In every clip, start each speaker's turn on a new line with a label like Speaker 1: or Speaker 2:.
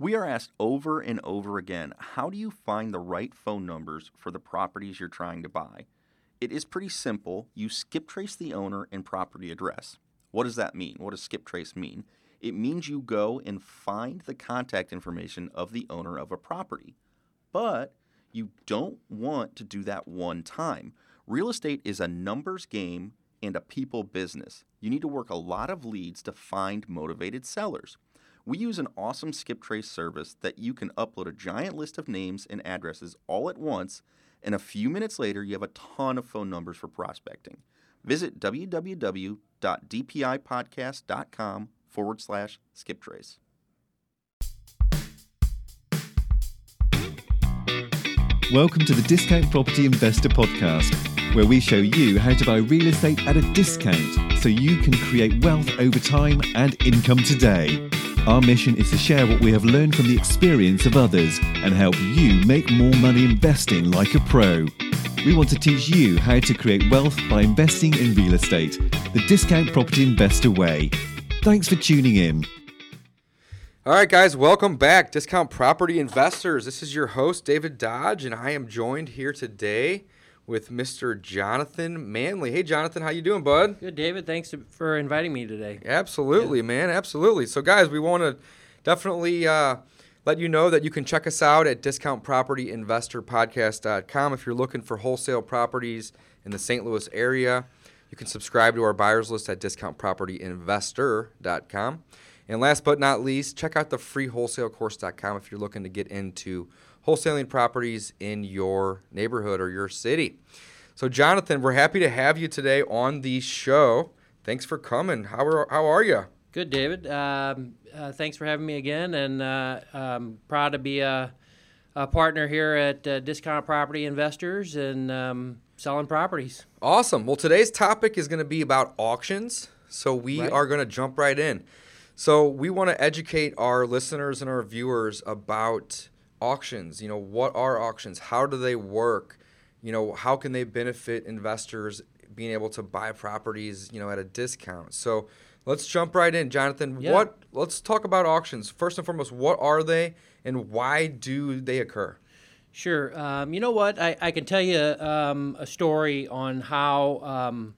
Speaker 1: We are asked over and over again how do you find the right phone numbers for the properties you're trying to buy? It is pretty simple. You skip trace the owner and property address. What does that mean? What does skip trace mean? It means you go and find the contact information of the owner of a property. But you don't want to do that one time. Real estate is a numbers game and a people business. You need to work a lot of leads to find motivated sellers. We use an awesome skip trace service that you can upload a giant list of names and addresses all at once, and a few minutes later, you have a ton of phone numbers for prospecting. Visit www.dpipodcast.com forward slash skip trace.
Speaker 2: Welcome to the Discount Property Investor Podcast, where we show you how to buy real estate at a discount so you can create wealth over time and income today. Our mission is to share what we have learned from the experience of others and help you make more money investing like a pro. We want to teach you how to create wealth by investing in real estate, the Discount Property Investor way. Thanks for tuning in.
Speaker 3: All right, guys, welcome back, Discount Property Investors. This is your host, David Dodge, and I am joined here today with Mr. Jonathan Manley. Hey, Jonathan, how you doing, bud?
Speaker 4: Good, David. Thanks for inviting me today.
Speaker 3: Absolutely, yeah. man. Absolutely. So, guys, we want to definitely uh, let you know that you can check us out at discountpropertyinvestorpodcast.com if you're looking for wholesale properties in the St. Louis area. You can subscribe to our buyers list at discountpropertyinvestor.com. And last but not least, check out the freewholesalecourse.com if you're looking to get into wholesaling properties in your neighborhood or your city. So, Jonathan, we're happy to have you today on the show. Thanks for coming. How are, how are you?
Speaker 4: Good, David. Um, uh, thanks for having me again, and uh, I'm proud to be a, a partner here at uh, Discount Property Investors and um, selling properties.
Speaker 3: Awesome. Well, today's topic is going to be about auctions, so we right. are going to jump right in. So we want to educate our listeners and our viewers about auctions. You know, what are auctions? How do they work? You know, how can they benefit investors being able to buy properties, you know, at a discount? So let's jump right in, Jonathan. Yeah. What let's talk about auctions. First and foremost, what are they and why do they occur?
Speaker 4: Sure. Um, you know what? I, I can tell you um, a story on how um,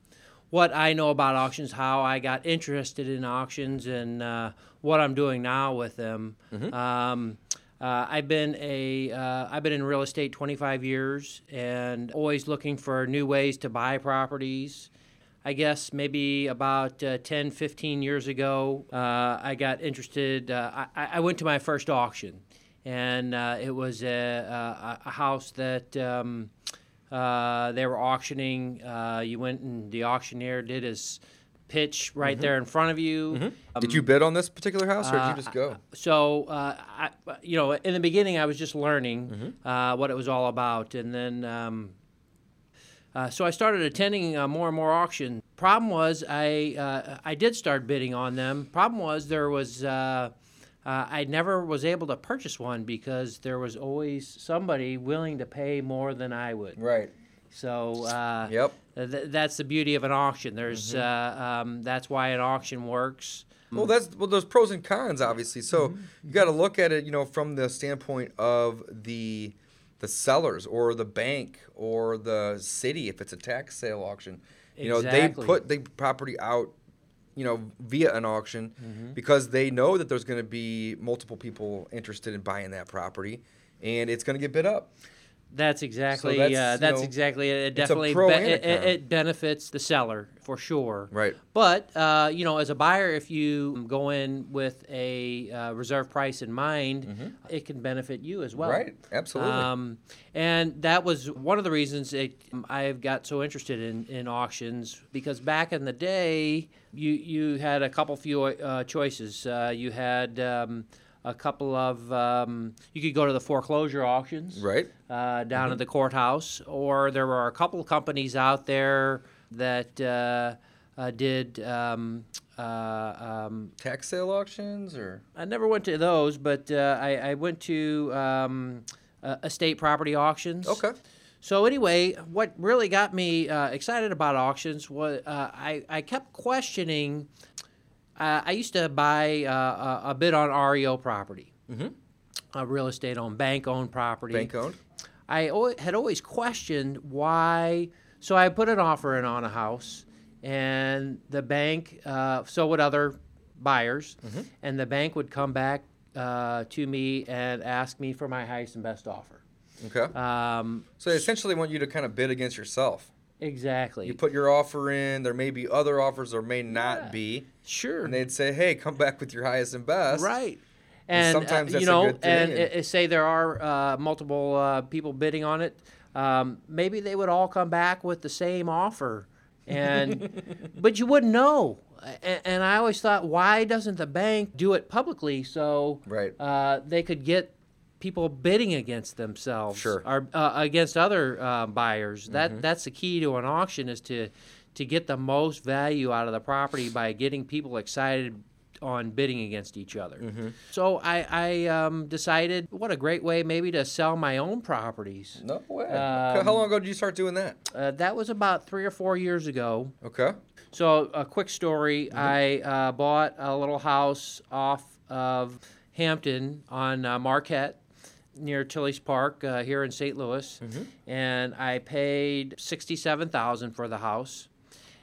Speaker 4: what I know about auctions, how I got interested in auctions, and uh, what I'm doing now with them. Mm-hmm. Uh, I've been a have uh, been in real estate 25 years, and always looking for new ways to buy properties. I guess maybe about uh, 10, 15 years ago, uh, I got interested. Uh, I, I, went to my first auction, and it was a, a, a house that. Um, they were auctioning. You went and the auctioneer did his pitch right mm-hmm. there in front of you.
Speaker 3: Mm-hmm. Um, did you bid on this particular house, or did you just uh, go?
Speaker 4: so, uh, I, you know, in the beginning, I was just learning mm-hmm. Uh, what it was all about, and then. Um, so I started attending more and more auctions. Problem was, I I did start bidding on them. Problem was, there was uh, I never was able to purchase one because there was always somebody willing to pay more than I would.
Speaker 3: Right.
Speaker 4: So uh,
Speaker 3: yep,
Speaker 4: th- that's the beauty of an auction. There's mm-hmm. uh, um, that's why an auction works.
Speaker 3: Well, that's well. There's pros and cons, obviously. So mm-hmm. you got to look at it, you know, from the standpoint of the the sellers or the bank or the city if it's a tax sale auction. You exactly. know, they put the property out you know, via an auction mm-hmm. because they know that there's going to be multiple people interested in buying that property and it's going to get bid up.
Speaker 4: That's exactly. So that's, uh, that's know, exactly. It definitely be- it, it, benefits the seller for sure.
Speaker 3: Right.
Speaker 4: But uh, you know, as a buyer, if you go in with a uh, reserve price in mind, mm-hmm. it can benefit you as well.
Speaker 3: Right. Absolutely. Um,
Speaker 4: and that was one of the reasons it, I've got so interested in, in auctions because back in the day, you you had a couple few uh, choices. Uh, you had um, a couple of um, you could go to the foreclosure auctions
Speaker 3: right.
Speaker 4: uh, down mm-hmm. at the courthouse or there were a couple companies out there that uh, uh, did um, uh, um,
Speaker 3: tax sale auctions or?
Speaker 4: I never went to those but uh, I, I, went to um, estate property auctions.
Speaker 3: Okay.
Speaker 4: So anyway, what really got me uh, excited about auctions was uh, I, I kept questioning uh, I used to buy uh, a bid on REO property. Mm-hmm. uh, real estate owned, bank owned property.
Speaker 3: Bank owned.
Speaker 4: I had always questioned why. So I put an offer in on a house, and the bank, uh, so would other buyers,
Speaker 3: Mm-hmm.
Speaker 4: and the bank would come back uh, to me and ask me for my highest and best offer.
Speaker 3: Okay.
Speaker 4: Um,
Speaker 3: So they essentially want you to kind of bid against yourself.
Speaker 4: Exactly.
Speaker 3: You put your offer in. There may be other offers, there may not
Speaker 4: Yeah.
Speaker 3: be,
Speaker 4: sure.
Speaker 3: and they'd say, "Hey, come back with your highest and best."
Speaker 4: Right.
Speaker 3: And
Speaker 4: And,
Speaker 3: sometimes
Speaker 4: uh,
Speaker 3: that's
Speaker 4: you
Speaker 3: a
Speaker 4: know,
Speaker 3: good thing,
Speaker 4: and,
Speaker 3: and-
Speaker 4: uh, say there are uh, multiple uh, people bidding on it. Um, maybe they would all come back with the same offer, and but you wouldn't know. And, and I always thought, why doesn't the bank do it publicly so
Speaker 3: Right.
Speaker 4: uh, they could get people bidding against themselves
Speaker 3: Sure.
Speaker 4: or uh, against other uh, buyers?
Speaker 3: Mm-hmm.
Speaker 4: That that's the key to an auction is to to get the most value out of the property by getting people excited on bidding against each other.
Speaker 3: Mm-hmm.
Speaker 4: So I, I um, decided what a great way maybe to sell my own properties.
Speaker 3: No way.
Speaker 4: Um,
Speaker 3: How long ago did you start doing that?
Speaker 4: Uh, that was about three or four years ago.
Speaker 3: Okay.
Speaker 4: So a quick story:
Speaker 3: Mm-hmm.
Speaker 4: I uh, bought a little house off of Hampton on uh, Marquette near Tilles Park uh, here in St. Louis,
Speaker 3: Mm-hmm.
Speaker 4: and I paid sixty-seven thousand for the house.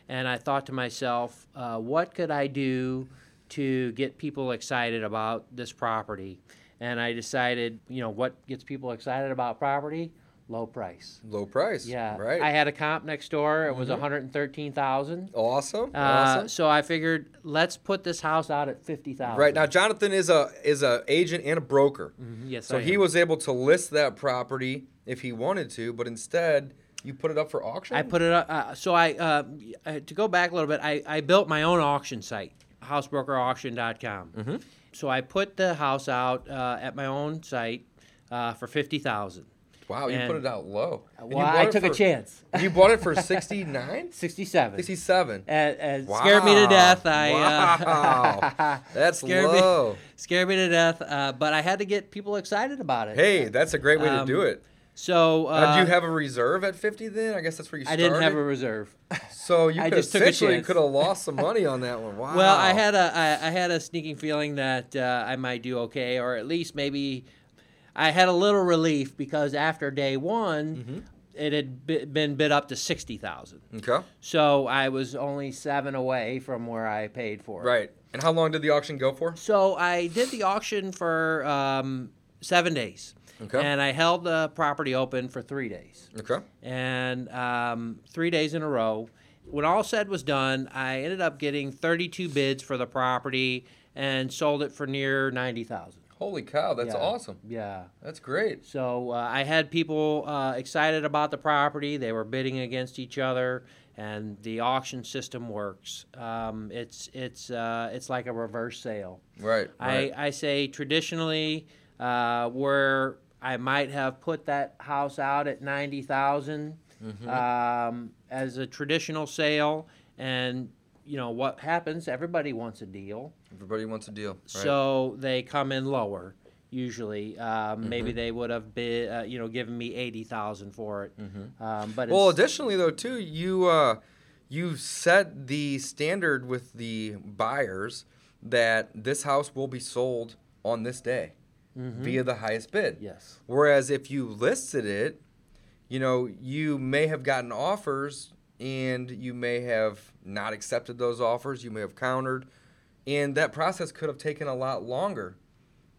Speaker 4: And I thought to myself, uh, what could I do to get people excited about this property? And I decided, you know, what gets people excited about property? Low price.
Speaker 3: Low price.
Speaker 4: Yeah.
Speaker 3: Right.
Speaker 4: I had a comp next door. It was one hundred and thirteen thousand.
Speaker 3: awesome.
Speaker 4: Uh,
Speaker 3: awesome.
Speaker 4: So I figured let's put this house out at fifty thousand.
Speaker 3: Right now, Jonathan is a is a agent and a broker.
Speaker 4: Yes.
Speaker 3: So
Speaker 4: I
Speaker 3: he
Speaker 4: am.
Speaker 3: was able to list that property if he wanted to, but instead you put it up for auction.
Speaker 4: I put it up. Uh, so I uh, uh, to go back a little bit. I, I built my own auction site, housebrokerauction.com.
Speaker 3: Mm-hmm.
Speaker 4: So I put the house out uh, at my own site uh, for fifty thousand.
Speaker 3: Wow, you put it out low. And
Speaker 4: Well, I took a chance.
Speaker 3: You bought it for 69?
Speaker 4: Sixty-seven.
Speaker 3: 67.
Speaker 4: And, and scared me to death. I
Speaker 3: Wow.
Speaker 4: uh,
Speaker 3: That's
Speaker 4: scared me-
Speaker 3: low.
Speaker 4: scared me to death. Uh, but I had to get people excited about it.
Speaker 3: Hey, that's a great way to do
Speaker 4: Um,
Speaker 3: it.
Speaker 4: So uh,
Speaker 3: do you have a reserve at 50 then? I guess that's where you started.
Speaker 4: I didn't have a reserve.
Speaker 3: So you could essentially could have lost some money on that one. Wow.
Speaker 4: Well, I had a I, I had a sneaking feeling that uh, I might do okay, or at least maybe I had a little relief because after day one,
Speaker 3: Mm-hmm.
Speaker 4: it had bi- been bid up to sixty thousand.
Speaker 3: Okay.
Speaker 4: So I was only seven away from where I paid for it.
Speaker 3: Right. And how long did the auction go for?
Speaker 4: So I did the auction for um, seven days,
Speaker 3: Okay.
Speaker 4: and I held the property open for three days.
Speaker 3: Okay.
Speaker 4: and um, three days in a row. When all said was done, I ended up getting 32 bids for the property and sold it for near 90,000.
Speaker 3: Holy cow, that's
Speaker 4: Yeah.
Speaker 3: awesome.
Speaker 4: Yeah.
Speaker 3: That's great.
Speaker 4: So uh, I had people uh, excited about the property. They were bidding against each other, and the auction system works. Um, it's it's uh, it's like a reverse sale.
Speaker 3: Right. right.
Speaker 4: I, I say traditionally, uh, where I might have put that house out at 90000
Speaker 3: Mm-hmm.
Speaker 4: um, as a traditional sale, and you know what happens? Everybody wants a deal,
Speaker 3: Everybody wants a deal. Right.
Speaker 4: so they come in lower. Usually, um, maybe
Speaker 3: Mm-hmm.
Speaker 4: they would have bid, uh, you know, given me eighty thousand for it. Um, but
Speaker 3: Mm-hmm. well,
Speaker 4: it's-
Speaker 3: additionally though too, you uh, you set the standard with the buyers that this house will be sold on this day via the highest bid.
Speaker 4: Mm-hmm. yes,
Speaker 3: Whereas if you listed it, you know, you may have gotten offers and you may have not accepted those offers, you may have countered, and that process could have taken a lot longer.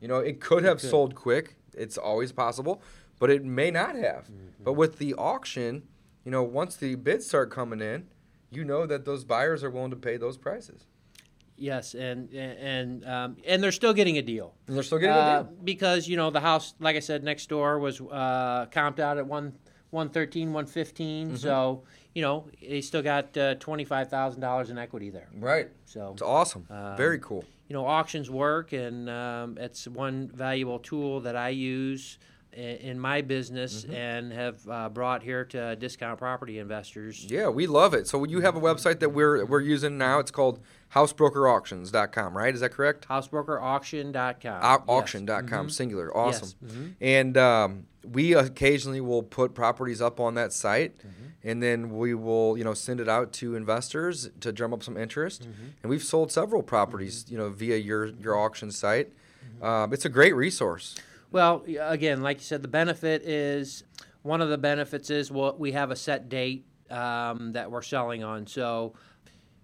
Speaker 3: You know, it could have
Speaker 4: could.
Speaker 3: sold quick, it's always possible, but it may not have.
Speaker 4: Mm-hmm.
Speaker 3: But with the auction, you know, once the bids start coming in, you know that those buyers are willing to pay those prices.
Speaker 4: yes, and and um, and they're still getting a deal.
Speaker 3: And they're still getting
Speaker 4: Uh,
Speaker 3: a deal.
Speaker 4: because you know the house, like I said, next door was uh, comped out at one one thirteen, one
Speaker 3: Mm-hmm.
Speaker 4: So you know they still got uh, twenty five thousand dollars in equity there.
Speaker 3: Right.
Speaker 4: So
Speaker 3: It's awesome.
Speaker 4: Um,
Speaker 3: Very cool.
Speaker 4: you know auctions work, and um, it's one valuable tool that I use in my business
Speaker 3: Mm-hmm.
Speaker 4: and have uh, brought here to discount property investors.
Speaker 3: Yeah, we love it. So you have a website that we're we're using now. It's called housebrokerauctions.com, right? Is that correct?
Speaker 4: Housebrokerauction.com.
Speaker 3: Au-
Speaker 4: Yes.
Speaker 3: auction.com, singular. Awesome.
Speaker 4: Yes. Mhm.
Speaker 3: And um, we occasionally will put properties up on that site, and then we will, you know, send it out to investors to drum up some interest. And we've sold several properties, you know, via your your auction site. Um, it's a great resource.
Speaker 4: Well, again, like you said, the benefit is one of the benefits is what we have a set date um, that we're selling on. So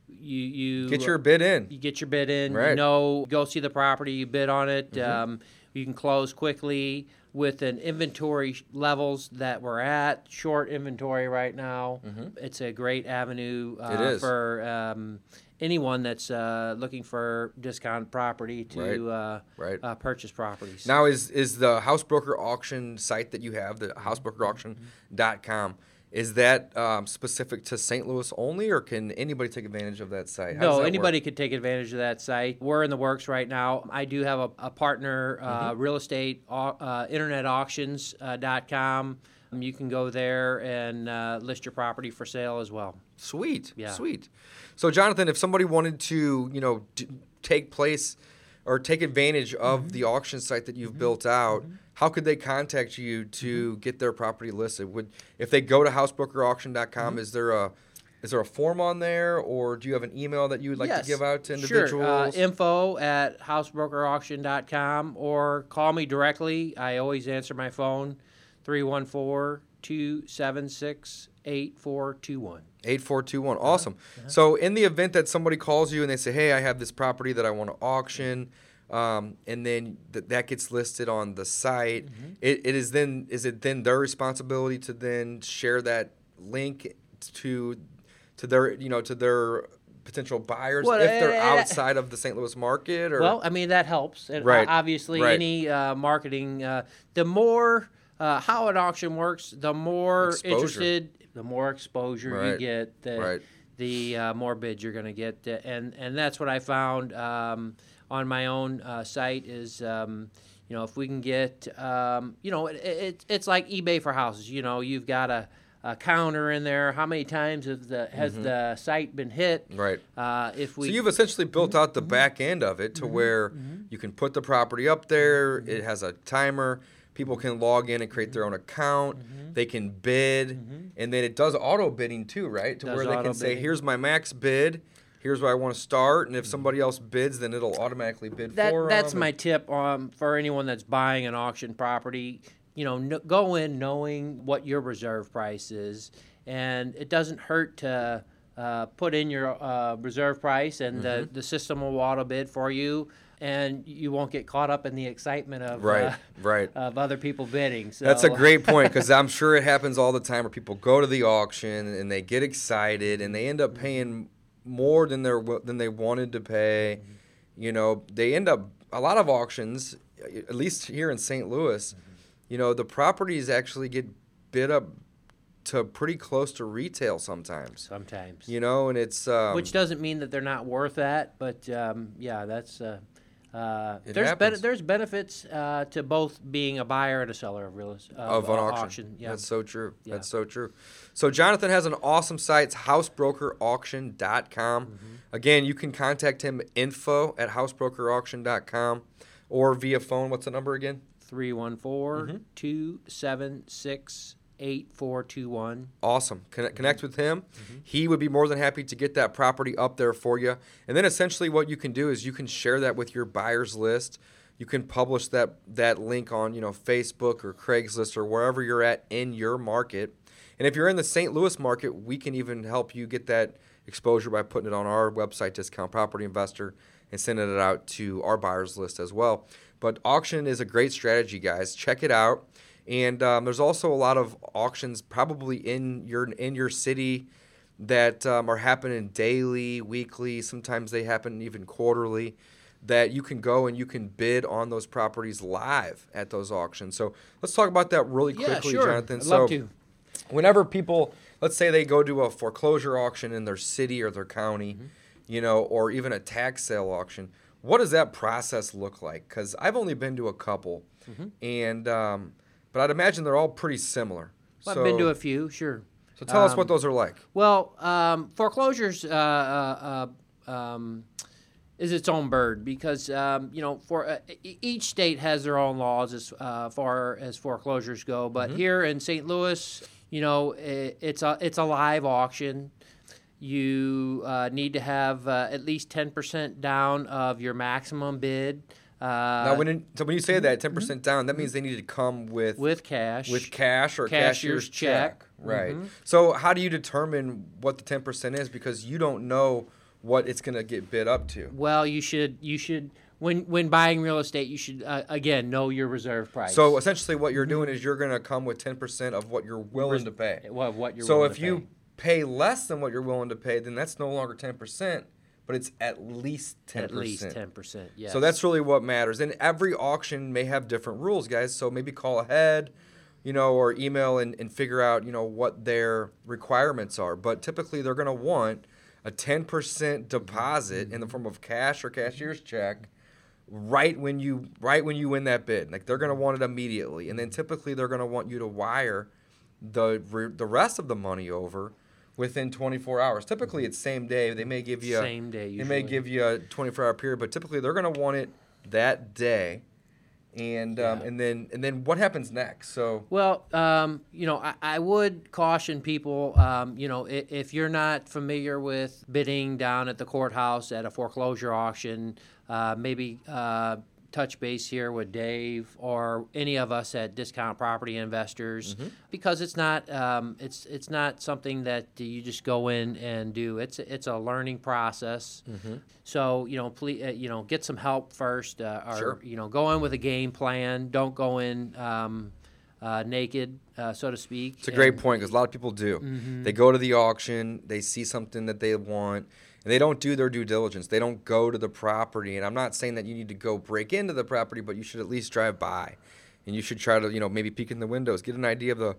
Speaker 4: you you
Speaker 3: Get your bid in.
Speaker 4: you get your bid in.
Speaker 3: Right. Mm-hmm.
Speaker 4: You know, go see the property. You bid on it. Um, you can close quickly with an inventory levels that we're at. Short inventory right now. It's a great avenue uh,
Speaker 3: Mm-hmm.
Speaker 4: For um, anyone that's uh, looking for discount property to uh,
Speaker 3: Right.
Speaker 4: uh, purchase properties.
Speaker 3: Now is is the house broker auction site that you have, the housebrokerauction.com, is that um, specific to St. Louis only, or can anybody take advantage of that site? How
Speaker 4: No,
Speaker 3: that work?
Speaker 4: anybody could take advantage of that site. We're in the works right now. I do have a, a partner, uh,
Speaker 3: Mm-hmm.
Speaker 4: real estate, uh, internetauctions.com. Um, you can go there and uh, list your property for sale as well.
Speaker 3: Sweet,
Speaker 4: Yeah.
Speaker 3: sweet. So, Jonathan, if somebody wanted to, you know, d- take place or take advantage of
Speaker 4: Mm-hmm.
Speaker 3: the auction site that you've built out, how could they contact you to
Speaker 4: Mm-hmm.
Speaker 3: get their property listed? Would if they go to housebrokerauction.com,
Speaker 4: Mm-hmm.
Speaker 3: is there a is there a form on there, or do you have an email that you would like
Speaker 4: yes.
Speaker 3: to give out to individuals?
Speaker 4: Sure. Uh, info at housebrokerauction.com or call me directly. I always answer my phone 314 276 8421.
Speaker 3: 8421.
Speaker 4: Uh-huh.
Speaker 3: Awesome. So, in the event that somebody calls you and they say, hey, I have this property that I want to auction, um, and then th- that gets listed on the site,
Speaker 4: Mm-hmm.
Speaker 3: it, it is then, is it then their responsibility to then share that link to, to their, you know, to their potential buyers
Speaker 4: Well,
Speaker 3: if they're
Speaker 4: eh,
Speaker 3: outside of the St. Louis market or?
Speaker 4: Well, I mean that helps. Uh,
Speaker 3: Right,
Speaker 4: obviously,
Speaker 3: right.
Speaker 4: any uh, marketing, uh, the more uh, how an auction works, the more
Speaker 3: Exposure.
Speaker 4: interested, the more exposure you get, the
Speaker 3: right.
Speaker 4: the uh, more bids you're going to get, and and that's what I found um, on my own uh, site is. Um, you know, if we can get, um, you know, it, it, it's like eBay for houses. You know, you've got a, a counter in there. How many times have the, has the site been hit?
Speaker 3: Mm-hmm. Right.
Speaker 4: Uh, if we
Speaker 3: So you've essentially built
Speaker 4: Mm-hmm.
Speaker 3: out the back end of it to where you can put the property up there.
Speaker 4: Mm-hmm.
Speaker 3: It has a timer. People can log in and create their own account.
Speaker 4: Mm-hmm.
Speaker 3: They can bid, and then it does auto bidding too, right? To
Speaker 4: Does
Speaker 3: where they can say, "Here's my max bid. Here's where I want to start." And if somebody else bids, then it'll automatically bid
Speaker 4: that,
Speaker 3: for
Speaker 4: that's
Speaker 3: them.
Speaker 4: my tip um, for anyone that's buying an auction property. You know, no, go in knowing what your reserve price is, and it doesn't hurt to uh, put in your uh, reserve price, and the,
Speaker 3: Mm-hmm.
Speaker 4: the system will auto bid for you, and you won't get caught up in the excitement of
Speaker 3: Right,
Speaker 4: uh,
Speaker 3: right.
Speaker 4: of other people bidding. So
Speaker 3: That's a great point because I'm sure it happens all the time where people go to the auction and they get excited and they end up paying more than they're than they wanted to pay. You know, they end up a lot of auctions, at least here in St. Louis. You know, the properties actually get bid up to pretty close to retail sometimes.
Speaker 4: sometimes.
Speaker 3: You know, and it's um,
Speaker 4: Which doesn't mean that they're not worth that, but um, yeah, that's uh, uh, there's
Speaker 3: happens.
Speaker 4: there's benefits uh, to both being a buyer and a seller of real estate
Speaker 3: of an
Speaker 4: uh,
Speaker 3: auction.
Speaker 4: Yeah,
Speaker 3: That's so true.
Speaker 4: Yeah.
Speaker 3: That's so true. So Jonathan has an awesome site, it's housebrokerauction.com.
Speaker 4: Mm-hmm.
Speaker 3: Again, you can contact him info at housebrokerauction.com or via phone. What's the number again?
Speaker 4: 314-276-8421.
Speaker 3: Awesome. Connect, connect with him.
Speaker 4: Mm-hmm.
Speaker 3: He would be more than happy to get that property up there for you. And then essentially what you can do is you can share that with your buyers list. You can publish that that link on, you know, Facebook or Craigslist or wherever you're at in your market. And if you're in the St. Louis market, we can even help you get that exposure by putting it on our website, Discount Property Investor, and sending it out to our buyers list as well. But auction is a great strategy, guys. Check it out. And um, there's also a lot of auctions probably in your in your city that um, are happening daily, weekly. Sometimes they happen even quarterly. That you can go and you can bid on those properties live at those auctions. So let's talk about that really
Speaker 4: Yeah,
Speaker 3: quickly,
Speaker 4: sure.
Speaker 3: Jonathan.
Speaker 4: I'd
Speaker 3: so
Speaker 4: love to.
Speaker 3: whenever people, let's say they go to a foreclosure auction in their city or their county,
Speaker 4: Mm-hmm.
Speaker 3: you know, or even a tax sale auction, what does that process look like? Because I've only been to a couple,
Speaker 4: Mm-hmm.
Speaker 3: and um, but I'd imagine they're all pretty similar.
Speaker 4: Well,
Speaker 3: so,
Speaker 4: I've been to a few, sure.
Speaker 3: so tell us
Speaker 4: um,
Speaker 3: what those are like.
Speaker 4: Well, um, foreclosures uh, uh, um, is its own bird because um, you know for uh, each state has their own laws as uh, far as foreclosures go. But here in St. Louis, you know, i it's a it's a live auction. You uh, need to have uh, at least ten percent down of your maximum bid. Uh,
Speaker 3: now, when so when you say that 10 percent down, that means they need to come with
Speaker 4: with cash.
Speaker 3: with cash or
Speaker 4: Cashier's
Speaker 3: cashier's check,
Speaker 4: check.
Speaker 3: right?
Speaker 4: Mhm.
Speaker 3: So how do you determine what the 10 percent is because you don't know what it's going to get bid up to?
Speaker 4: Well, you should you should when when buying real estate, you should uh, again know your reserve price.
Speaker 3: So essentially, what you're doing is you're going to come with 10 percent of what you're willing to pay.
Speaker 4: what what you're
Speaker 3: So if you
Speaker 4: pay.
Speaker 3: less than what you're willing to pay, then that's no longer 10 percent, but it's at least 10.
Speaker 4: at least
Speaker 3: percent.
Speaker 4: ten percent, yes.
Speaker 3: So that's really what matters. And every auction may have different rules, guys. So maybe call ahead, you know, or email and, and figure out, you know, what their requirements are. But typically they're going to want a 10% deposit in the form of cash or cashier's check right when you right when you win that bid. Like they're going to want it immediately. And then typically they're going to want you to wire the the rest of the money over within 24 hours. Typically it's same day. They may give you a-
Speaker 4: Same day,
Speaker 3: They may give you a 24 hour period, but typically they're going to want it that day. And um,
Speaker 4: Yeah.
Speaker 3: and then and then what happens next? So
Speaker 4: Well, um, you know, I, I would caution people, um, you know, if, if you're not familiar with bidding down at the courthouse at a foreclosure auction, uh, maybe uh, touch base here with Dave or any of us at Discount Property Investors, because it's not um, it's it's not something that you just go in and do. It's it's a learning process. So you know, please, uh, you know, get some help first, uh, or
Speaker 3: Sure.
Speaker 4: you know, go in with a game plan. Don't go in um, uh, naked, uh, so to speak.
Speaker 3: it's a great
Speaker 4: and-
Speaker 3: point because a lot of people do.
Speaker 4: Mm-hmm.
Speaker 3: They go to the auction, they see something that they want, and they don't do their due diligence. They don't go to the property. And I'm not saying that you need to go break into the property, but you should at least drive by, and you should try to you know maybe peek in the windows, get an idea of the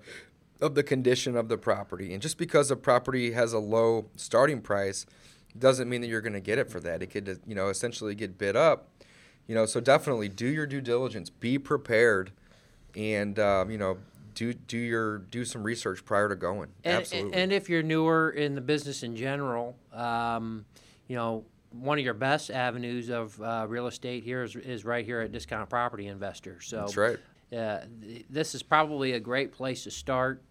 Speaker 3: of the condition of the property. And just because a property has a low starting price doesn't mean that you're going to get it for that. It could, you know, essentially get bid up. You know, so definitely do your due diligence. Be prepared, and um, you know, do do your do some research prior to going.
Speaker 4: And,
Speaker 3: Absolutely.
Speaker 4: and if you're newer in the business in general, um, you know, one of your best avenues of uh, real estate here is, is right here at Discount Property Investor. So
Speaker 3: That's right.
Speaker 4: uh, th- this is probably a great place to start,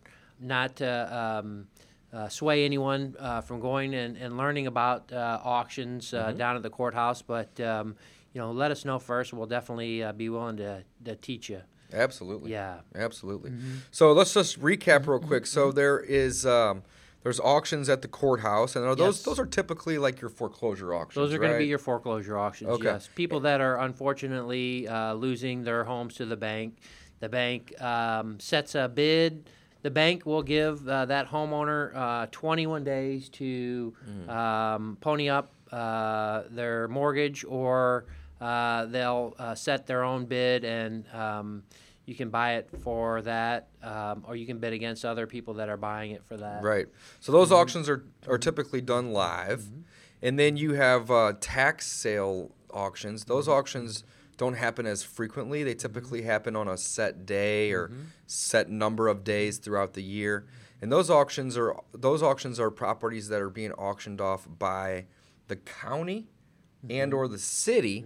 Speaker 4: not to um, uh, sway anyone uh, from going and, and learning about uh, auctions uh,
Speaker 3: Mm-hmm.
Speaker 4: down at the courthouse. But um, you know, let us know first. We'll definitely uh, be willing to, to teach you.
Speaker 3: Absolutely.
Speaker 4: Yeah.
Speaker 3: Absolutely.
Speaker 4: Mm-hmm.
Speaker 3: So let's just recap real quick. So there is um, there's auctions at the courthouse, and are those
Speaker 4: Yes.
Speaker 3: those are typically like your foreclosure auctions.
Speaker 4: Those are going to be your foreclosure auctions.
Speaker 3: Okay.
Speaker 4: Yes, people that are unfortunately uh, losing their homes to the bank. The bank um, sets a bid. The bank will give uh, that homeowner uh, 21 days to
Speaker 3: Mm.
Speaker 4: um, pony up uh, their mortgage, or uh, they'll uh, set their own bid, and um, you can buy it for that, um, or you can bid against other people that are buying it for that.
Speaker 3: Right. So those
Speaker 4: Mm-hmm.
Speaker 3: auctions are, are typically done live. And then you have uh, tax sale auctions. Those
Speaker 4: Mm-hmm.
Speaker 3: auctions don't happen as frequently. They typically happen on a set day or
Speaker 4: Mm-hmm.
Speaker 3: set number of days throughout the year. And those auctions are those auctions are properties that are being auctioned off by the county
Speaker 4: Mm-hmm.
Speaker 3: and or the city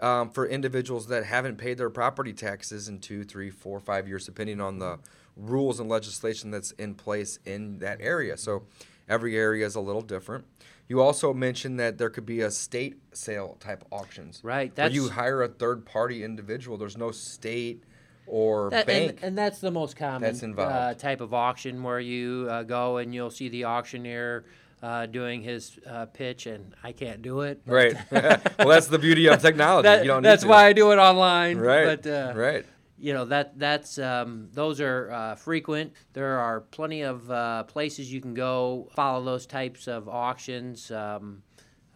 Speaker 3: um, for individuals that haven't paid their property taxes in two, three, four, five years, depending on the rules and legislation that's in place in that area. So every area is a little different. You also mentioned that there could be a state sale type auctions.
Speaker 4: Right,
Speaker 3: Where you hire a third party individual. There's no state or
Speaker 4: That,
Speaker 3: bank.
Speaker 4: and, and that's the most common
Speaker 3: that's involved.
Speaker 4: Uh, type of auction where you uh, go and you'll see the auctioneer uh, doing his uh, pitch, and I can't do it.
Speaker 3: right. well, that's the beauty of technology.
Speaker 4: that-
Speaker 3: you don't need
Speaker 4: that's why I do it online.
Speaker 3: Right.
Speaker 4: But uh,
Speaker 3: right.
Speaker 4: you know that that's um, those are uh, frequent. There are plenty of uh, places you can go follow those types of auctions. Um,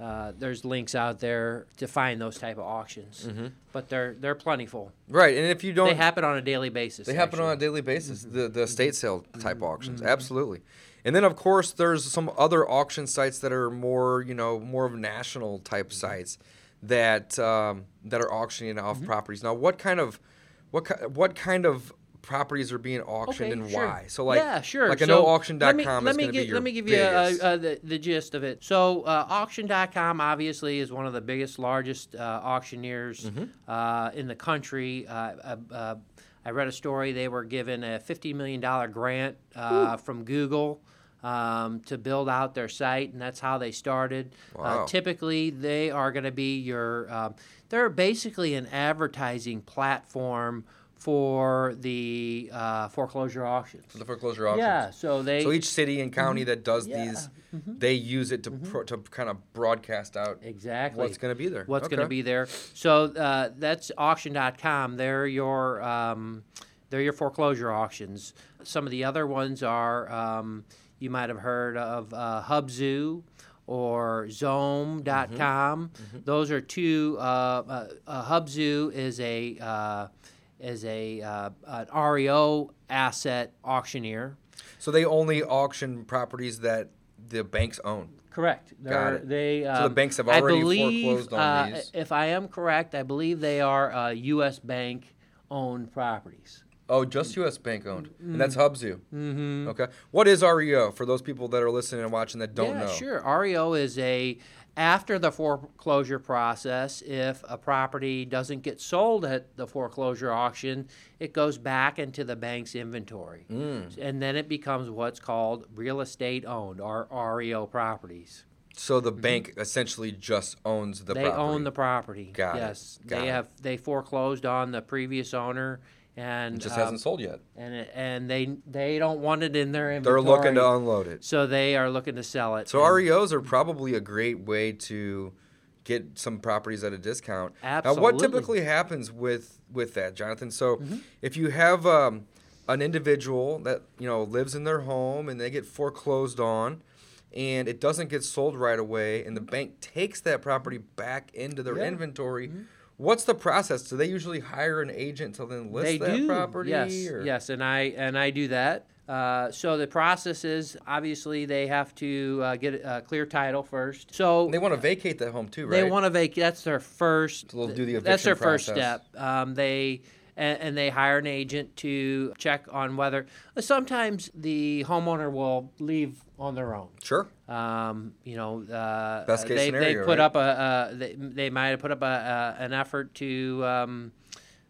Speaker 4: uh, there's links out there to find those type of auctions, but they're they're plentiful.
Speaker 3: Right. And if you don't
Speaker 4: They happen on a daily basis.
Speaker 3: They happen on a daily basis. The the estate sale type
Speaker 4: Mm-hmm.
Speaker 3: auctions, absolutely. And then of course there's some other auction sites that are more you know more of national type
Speaker 4: Mm-hmm.
Speaker 3: sites that um, that are auctioning off
Speaker 4: Mm-hmm.
Speaker 3: properties. Now what kind of what ki- what kind of properties are being auctioned
Speaker 4: Okay,
Speaker 3: and
Speaker 4: sure.
Speaker 3: why? So like
Speaker 4: yeah, sure.
Speaker 3: like I
Speaker 4: So
Speaker 3: know auction.com
Speaker 4: let me,
Speaker 3: is
Speaker 4: let
Speaker 3: going
Speaker 4: me
Speaker 3: to be your
Speaker 4: Let me give you uh, uh, the, the gist of it. So uh, auction.com obviously is one of the biggest, largest uh, auctioneers
Speaker 3: Mm-hmm.
Speaker 4: uh, in the country. Uh, uh, uh, I read a story they were given a $50 million grant uh, from Google um, to build out their site, and that's how they started.
Speaker 3: Wow.
Speaker 4: Uh, typically, they are going to be your. Um, they're basically an advertising platform for the uh, foreclosure auctions.
Speaker 3: For the foreclosure auctions.
Speaker 4: Yeah, so they.
Speaker 3: So each city and county that does
Speaker 4: Yeah.
Speaker 3: these, they use it to pro, to kind of broadcast out
Speaker 4: exactly
Speaker 3: what's going to be there.
Speaker 4: what's going to be there. So uh, that's auction.com. They're your um, they're your foreclosure auctions. Some of the other ones are um, you might have heard of uh, Hubzu or Xome.com. Those are two. Uh, uh, uh, Hubzu is a uh, is a uh, an REO asset auctioneer.
Speaker 3: So they only auction properties that the banks own.
Speaker 4: Correct.
Speaker 3: Got it.
Speaker 4: They,
Speaker 3: So the
Speaker 4: um,
Speaker 3: banks have already
Speaker 4: believe,
Speaker 3: foreclosed on
Speaker 4: uh,
Speaker 3: these.
Speaker 4: If I am correct, I believe they are uh, U.S. bank owned properties.
Speaker 3: Oh, just U.S. Bank owned, and that's Hubzu. Mm-hmm. Okay. What is REO for those people that are listening and watching that don't
Speaker 4: yeah,
Speaker 3: know?
Speaker 4: sure. REO is a after the foreclosure process. If a property doesn't get sold at the foreclosure auction, it goes back into the bank's inventory,
Speaker 3: Mm.
Speaker 4: and then it becomes what's called real estate owned or REO properties.
Speaker 3: So the bank essentially just owns the
Speaker 4: Mm-hmm. they
Speaker 3: property.
Speaker 4: own the property.
Speaker 3: Got it.
Speaker 4: yes,
Speaker 3: Got
Speaker 4: they
Speaker 3: it.
Speaker 4: have they foreclosed on the previous owner, and
Speaker 3: It just
Speaker 4: um,
Speaker 3: hasn't sold yet.
Speaker 4: and it, and they they don't want it in their inventory.
Speaker 3: They're looking to unload it.
Speaker 4: so they are looking to sell it.
Speaker 3: So REOs are probably a great way to get some properties at a discount. Absolutely. Now, what typically happens with with that, Jonathan? So,
Speaker 4: Mm-hmm.
Speaker 3: if you have um, an individual that you know lives in their home and they get foreclosed on, and it doesn't get sold right away, and the bank takes that property back into their
Speaker 4: Yeah.
Speaker 3: inventory. What's the process? Do they usually hire an agent to then list
Speaker 4: they
Speaker 3: that
Speaker 4: do.
Speaker 3: property?
Speaker 4: Yes,
Speaker 3: or-
Speaker 4: yes, and I and I do that. Uh, so the process is obviously they have to uh, get a clear title first. So
Speaker 3: And they want to vacate that home too, right?
Speaker 4: They want to vacate. That's their first.
Speaker 3: So they'll do the
Speaker 4: That's their
Speaker 3: eviction
Speaker 4: first step. Um, they and, and they hire an agent to check on whether. Sometimes the homeowner will leave on their own.
Speaker 3: Sure.
Speaker 4: Um, you know, uh,
Speaker 3: Best case
Speaker 4: they,
Speaker 3: scenario,
Speaker 4: they put
Speaker 3: right?
Speaker 4: up a, a they, they might have put up a, a an effort to um,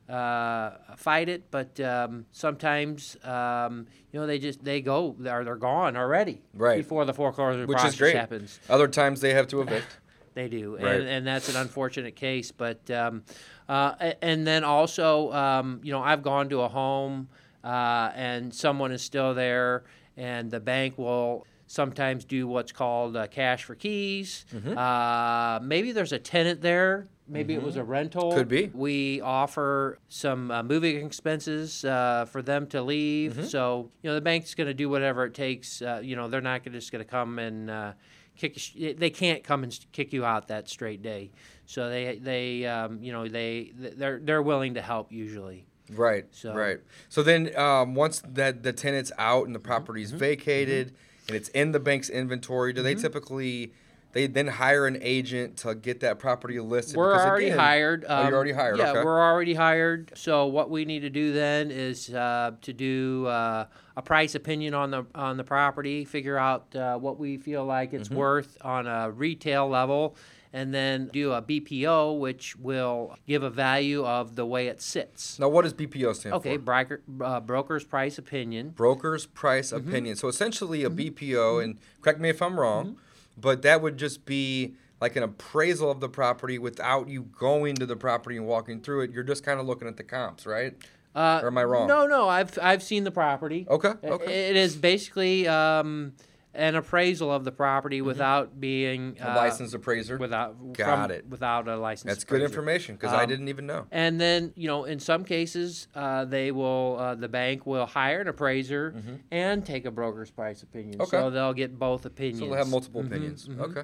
Speaker 4: uh, fight it, but um, sometimes um, you know they just they go or they're gone already
Speaker 3: Right.
Speaker 4: before the foreclosure
Speaker 3: Which
Speaker 4: process
Speaker 3: is great.
Speaker 4: happens.
Speaker 3: Other times they have to evict.
Speaker 4: They do,
Speaker 3: Right.
Speaker 4: and, and that's an unfortunate case. But um, uh, and then also, um, you know, I've gone to a home uh, and someone is still there, and the bank will sometimes do what's called uh, cash for keys.
Speaker 3: Mm-hmm.
Speaker 4: Uh, maybe there's a tenant there. Maybe it was a rental.
Speaker 3: Could be.
Speaker 4: We offer some uh, moving expenses uh, for them to leave.
Speaker 3: Mm-hmm.
Speaker 4: So you know the bank's going to do whatever it takes. Uh, you know they're not gonna, just going to come and uh, kick. you They can't come and kick you out that straight day. So they they um, you know they they're they're willing to help usually.
Speaker 3: Right.
Speaker 4: So-
Speaker 3: right. So then, um, once that the tenant's out and the property's
Speaker 4: Mm-hmm.
Speaker 3: vacated and it's in the bank's inventory, do they typically they then hire an agent to get that property listed?
Speaker 4: We're
Speaker 3: Because
Speaker 4: already
Speaker 3: again-
Speaker 4: hired.
Speaker 3: Oh,
Speaker 4: um,
Speaker 3: you're already hired.
Speaker 4: Yeah,
Speaker 3: okay.
Speaker 4: we're already hired. So what we need to do then is uh, to do uh, a price opinion on the on the property, figure out uh, what we feel like it's
Speaker 3: Mm-hmm.
Speaker 4: worth on a retail level, and then do a BPO, which will give a value of the way it sits.
Speaker 3: now, what does BPO stand
Speaker 4: Okay,
Speaker 3: for?
Speaker 4: broker, uh, broker's price opinion.
Speaker 3: Broker's price
Speaker 4: Mm-hmm.
Speaker 3: opinion. So essentially, a BPO, and correct me if I'm wrong,
Speaker 4: Mm-hmm.
Speaker 3: But that would just be like an appraisal of the property without you going to the property and walking through it. You're just kind of looking at the comps, right?
Speaker 4: Uh,
Speaker 3: Or am I wrong?
Speaker 4: No, no, I've I've seen the property.
Speaker 3: Okay. Okay.
Speaker 4: It is basically um, an appraisal of the property without being
Speaker 3: Mm-hmm. A
Speaker 4: uh,
Speaker 3: licensed appraiser.
Speaker 4: without
Speaker 3: Got
Speaker 4: from-
Speaker 3: it.
Speaker 4: without a license.
Speaker 3: That's good information because I
Speaker 4: Um,
Speaker 3: didn't even know.
Speaker 4: And then you know, in some cases, uh, they will uh, the bank will hire an appraiser and take a broker's price opinion.
Speaker 3: Mm-hmm. Okay.
Speaker 4: So they'll get both opinions.
Speaker 3: So they'll have multiple
Speaker 4: Mhm,
Speaker 3: opinions.
Speaker 4: mhm.
Speaker 3: Okay.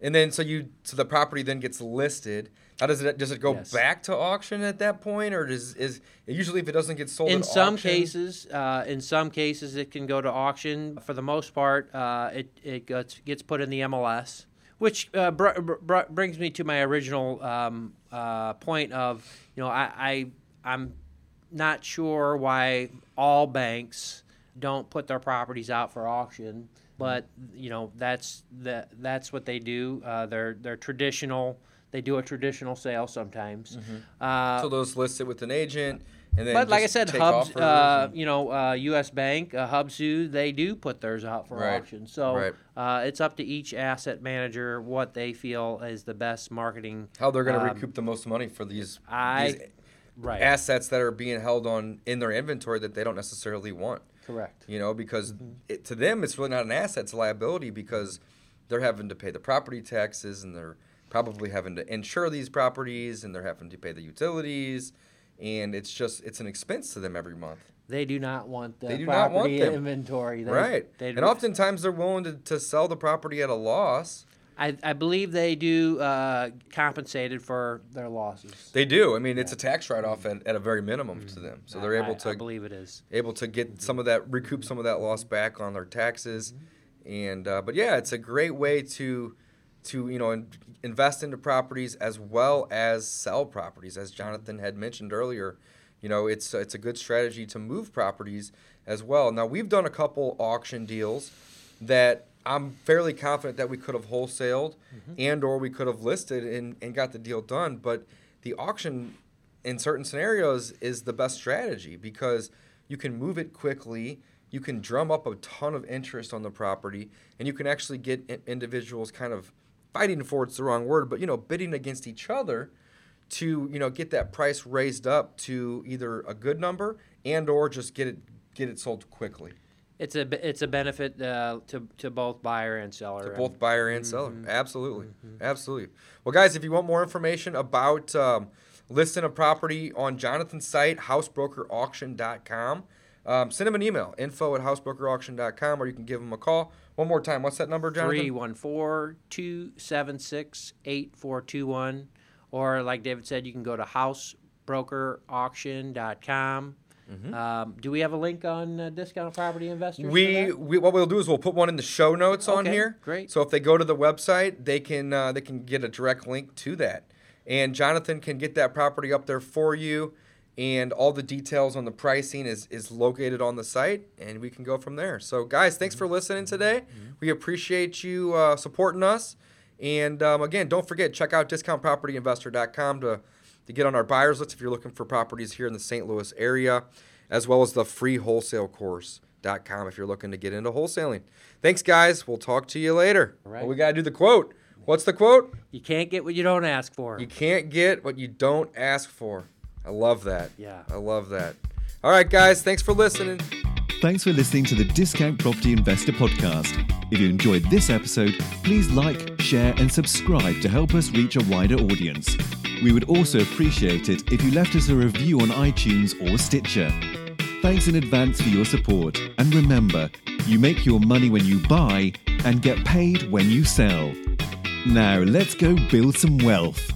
Speaker 3: And then so you so the property then gets listed. How does it does it go
Speaker 4: Yes.
Speaker 3: back to auction at that point, or does is usually if it doesn't get sold
Speaker 4: in some
Speaker 3: auction-
Speaker 4: cases, uh, in some cases, it can go to auction. For the most part, uh, it it gets gets put in the MLS, which uh, br- br- br- brings me to my original um, uh, point of you know I, I I'm not sure why all banks don't put their properties out for auction, but you know that's that that's what they do. Uh, they're they're traditional. They do a traditional sale sometimes. Uh,
Speaker 3: so those listed with an agent, And then
Speaker 4: But like I said, Hubs, uh, you know, uh, U.S. Bank, uh, Hubzu, they do put theirs out for
Speaker 3: Right,
Speaker 4: auction. So
Speaker 3: right.
Speaker 4: uh, it's up to each asset manager what they feel is the best marketing.
Speaker 3: how they're going to
Speaker 4: um,
Speaker 3: recoup the most money for these,
Speaker 4: I-
Speaker 3: these
Speaker 4: Right.
Speaker 3: assets that are being held on in their inventory that they don't necessarily want.
Speaker 4: Correct.
Speaker 3: You know, because
Speaker 4: Mm-hmm.
Speaker 3: it, to them it's really not an asset; it's a liability because they're having to pay the property taxes and they're probably having to insure these properties and they're having to pay the utilities, and it's just it's an expense to them every month.
Speaker 4: They do not want the
Speaker 3: They do not want
Speaker 4: property
Speaker 3: them.
Speaker 4: inventory. They,
Speaker 3: right.
Speaker 4: They,
Speaker 3: and oftentimes they're willing to, to sell the property at a loss.
Speaker 4: I, I believe they do uh, compensated for their losses.
Speaker 3: They do. I mean, it's a tax write-off at, at a very minimum to them, so they're
Speaker 4: Mm-hmm. I-
Speaker 3: able
Speaker 4: I
Speaker 3: to
Speaker 4: believe it is.
Speaker 3: able to get some of that recoup some of that loss back on their taxes and uh, but yeah it's a great way to to you know in, invest into properties as well as sell properties. As jonathan had mentioned earlier you know it's it's a good strategy to move properties as well. Now we've done a couple auction deals that i'm fairly confident that we could have wholesaled mm-hmm. and or we could have listed and, and got the deal done. But the auction in certain scenarios is the best strategy because you can move it quickly you can drum up a ton of interest on the property and you can actually get individuals kind of fighting for it's the wrong word but you know bidding against each other to you know get that price raised up to either a good number and or just get it get it sold quickly
Speaker 4: It's a it's a benefit uh, to to both buyer and seller.
Speaker 3: to both buyer and seller. Absolutely, absolutely. Well, guys, if you want more information about um, listing a property on Jonathan's site, housebrokerauction.com, um, send him an email, info at housebrokerauction.com, or you can give him a call. One more time, what's that number, Jonathan?
Speaker 4: 314-276-8421 or like David said you can go to housebrokerauction.com. Um, do we have a link on uh, discount property investors?
Speaker 3: We, we what we'll do is we'll put one in the show notes on here.
Speaker 4: great.
Speaker 3: So if they go to the website, they can uh, they can get a direct link to that, and Jonathan can get that property up there for you, and all the details on the pricing is is located on the site, and we can go from there. So guys, thanks for listening today. We appreciate you uh, supporting us, and um, again, don't forget check out discountpropertyinvestor.com to to get on our buyers list if you're looking for properties here in the St. Louis area, as well as the free wholesale course.com if you're looking to get into wholesaling. Thanks, guys. We'll talk to you later.
Speaker 4: All right.
Speaker 3: Well, we got to do the quote. What's the quote?
Speaker 4: You can't get what you don't ask for.
Speaker 3: You can't get what you don't ask for. I love that.
Speaker 4: Yeah.
Speaker 3: I love that. All right, guys. Thanks for listening.
Speaker 2: Thanks for listening to the Discount Property Investor Podcast. If you enjoyed this episode, please like, share, and subscribe to help us reach a wider audience. We would also appreciate it if you left us a review on iTunes or Stitcher. Thanks in advance for your support, and remember, you make your money when you buy and get paid when you sell. Now, let's go build some wealth.